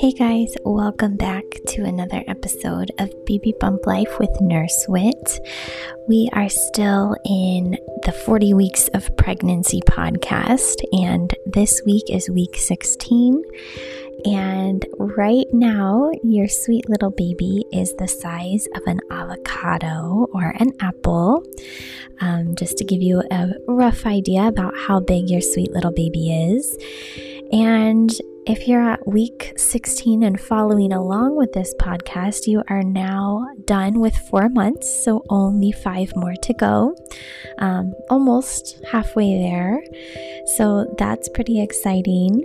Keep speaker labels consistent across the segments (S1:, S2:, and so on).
S1: Hey guys, welcome back to another episode of Baby Bump Life with Nurse Wit. We are still in the 40 Weeks of Pregnancy podcast, and this week is week 16. And right now, your sweet little baby is the size of an avocado or an apple. Um, just to give you a rough idea about how big your sweet little baby is. And if you're at week 16 and following along with this podcast, you are now done with four months, so only five more to go. Um, almost halfway there. So that's pretty exciting.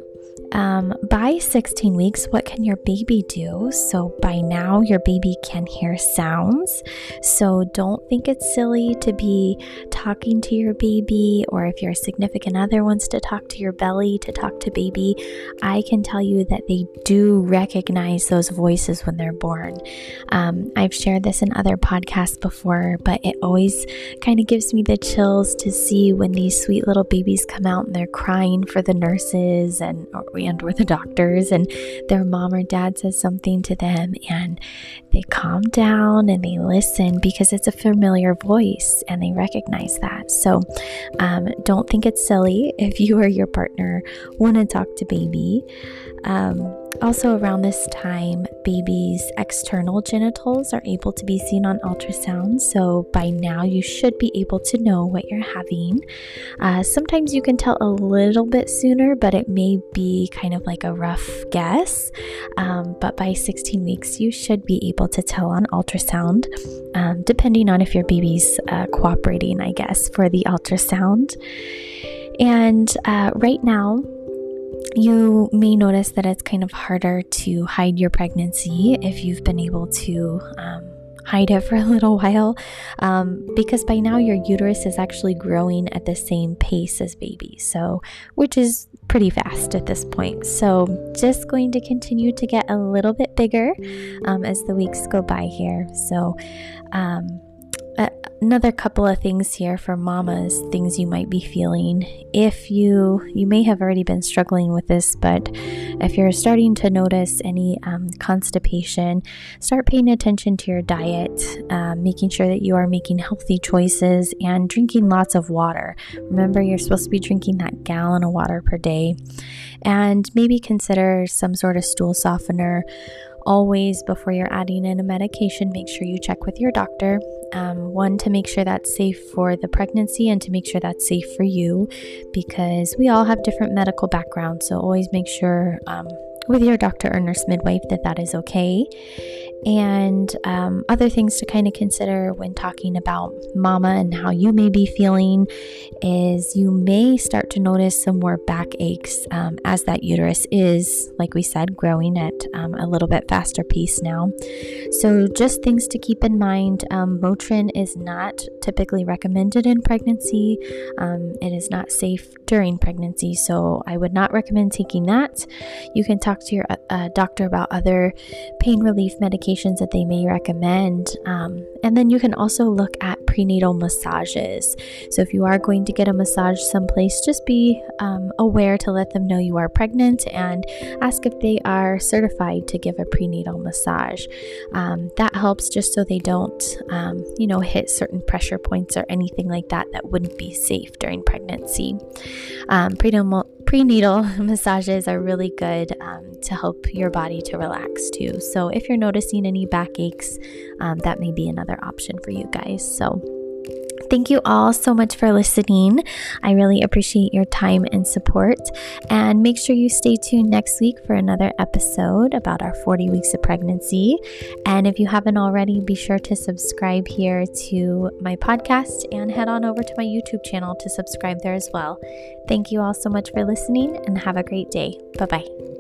S1: Um, by 16 weeks, what can your baby do? So, by now, your baby can hear sounds. So, don't think it's silly to be talking to your baby, or if your significant other wants to talk to your belly to talk to baby. I can tell you that they do recognize those voices when they're born. Um, I've shared this in other podcasts before, but it always kind of gives me the chills to see when these sweet little babies come out and they're crying for the nurses and and or the doctors and their mom or dad says something to them and they calm down and they listen because it's a familiar voice and they recognize that. So um, don't think it's silly if you or your partner want to talk to baby. Um, also, around this time, babies' external genitals are able to be seen on ultrasound. So, by now, you should be able to know what you're having. Uh, sometimes you can tell a little bit sooner, but it may be kind of like a rough guess. Um, but by 16 weeks, you should be able to tell on ultrasound, um, depending on if your baby's uh, cooperating, I guess, for the ultrasound. And uh, right now, you may notice that it's kind of harder to hide your pregnancy if you've been able to um, hide it for a little while um, because by now your uterus is actually growing at the same pace as baby so which is pretty fast at this point. So just going to continue to get a little bit bigger um, as the weeks go by here. So um, another couple of things here for mamas things you might be feeling. If you you may have already been struggling with this but if you're starting to notice any um, constipation start paying attention to your diet uh, making sure that you are making healthy choices and drinking lots of water. Remember you're supposed to be drinking that gallon of water per day. And maybe consider some sort of stool softener always before you're adding in a medication make sure you check with your doctor um, one, to make sure that's safe for the pregnancy and to make sure that's safe for you because we all have different medical backgrounds. So always make sure um, with your doctor or nurse midwife that that is okay. And um, other things to kind of consider when talking about mama and how you may be feeling is you may start to notice some more back aches um, as that uterus is, like we said, growing at um, a little bit faster pace now. So, just things to keep in mind um, Motrin is not typically recommended in pregnancy, um, it is not safe during pregnancy. So, I would not recommend taking that. You can talk to your uh, doctor about other pain relief medications that they may recommend. Um, and then you can also look at prenatal massages. So if you are going to get a massage someplace, just be um, aware to let them know you are pregnant and ask if they are certified to give a prenatal massage. Um, that helps just so they don't, um, you know, hit certain pressure points or anything like that that wouldn't be safe during pregnancy. Um, prenatal prenatal massages are really good um, to help your body to relax too. So, if you're noticing any backaches, um, that may be another option for you guys. So, Thank you all so much for listening. I really appreciate your time and support. And make sure you stay tuned next week for another episode about our 40 weeks of pregnancy. And if you haven't already, be sure to subscribe here to my podcast and head on over to my YouTube channel to subscribe there as well. Thank you all so much for listening and have a great day. Bye bye.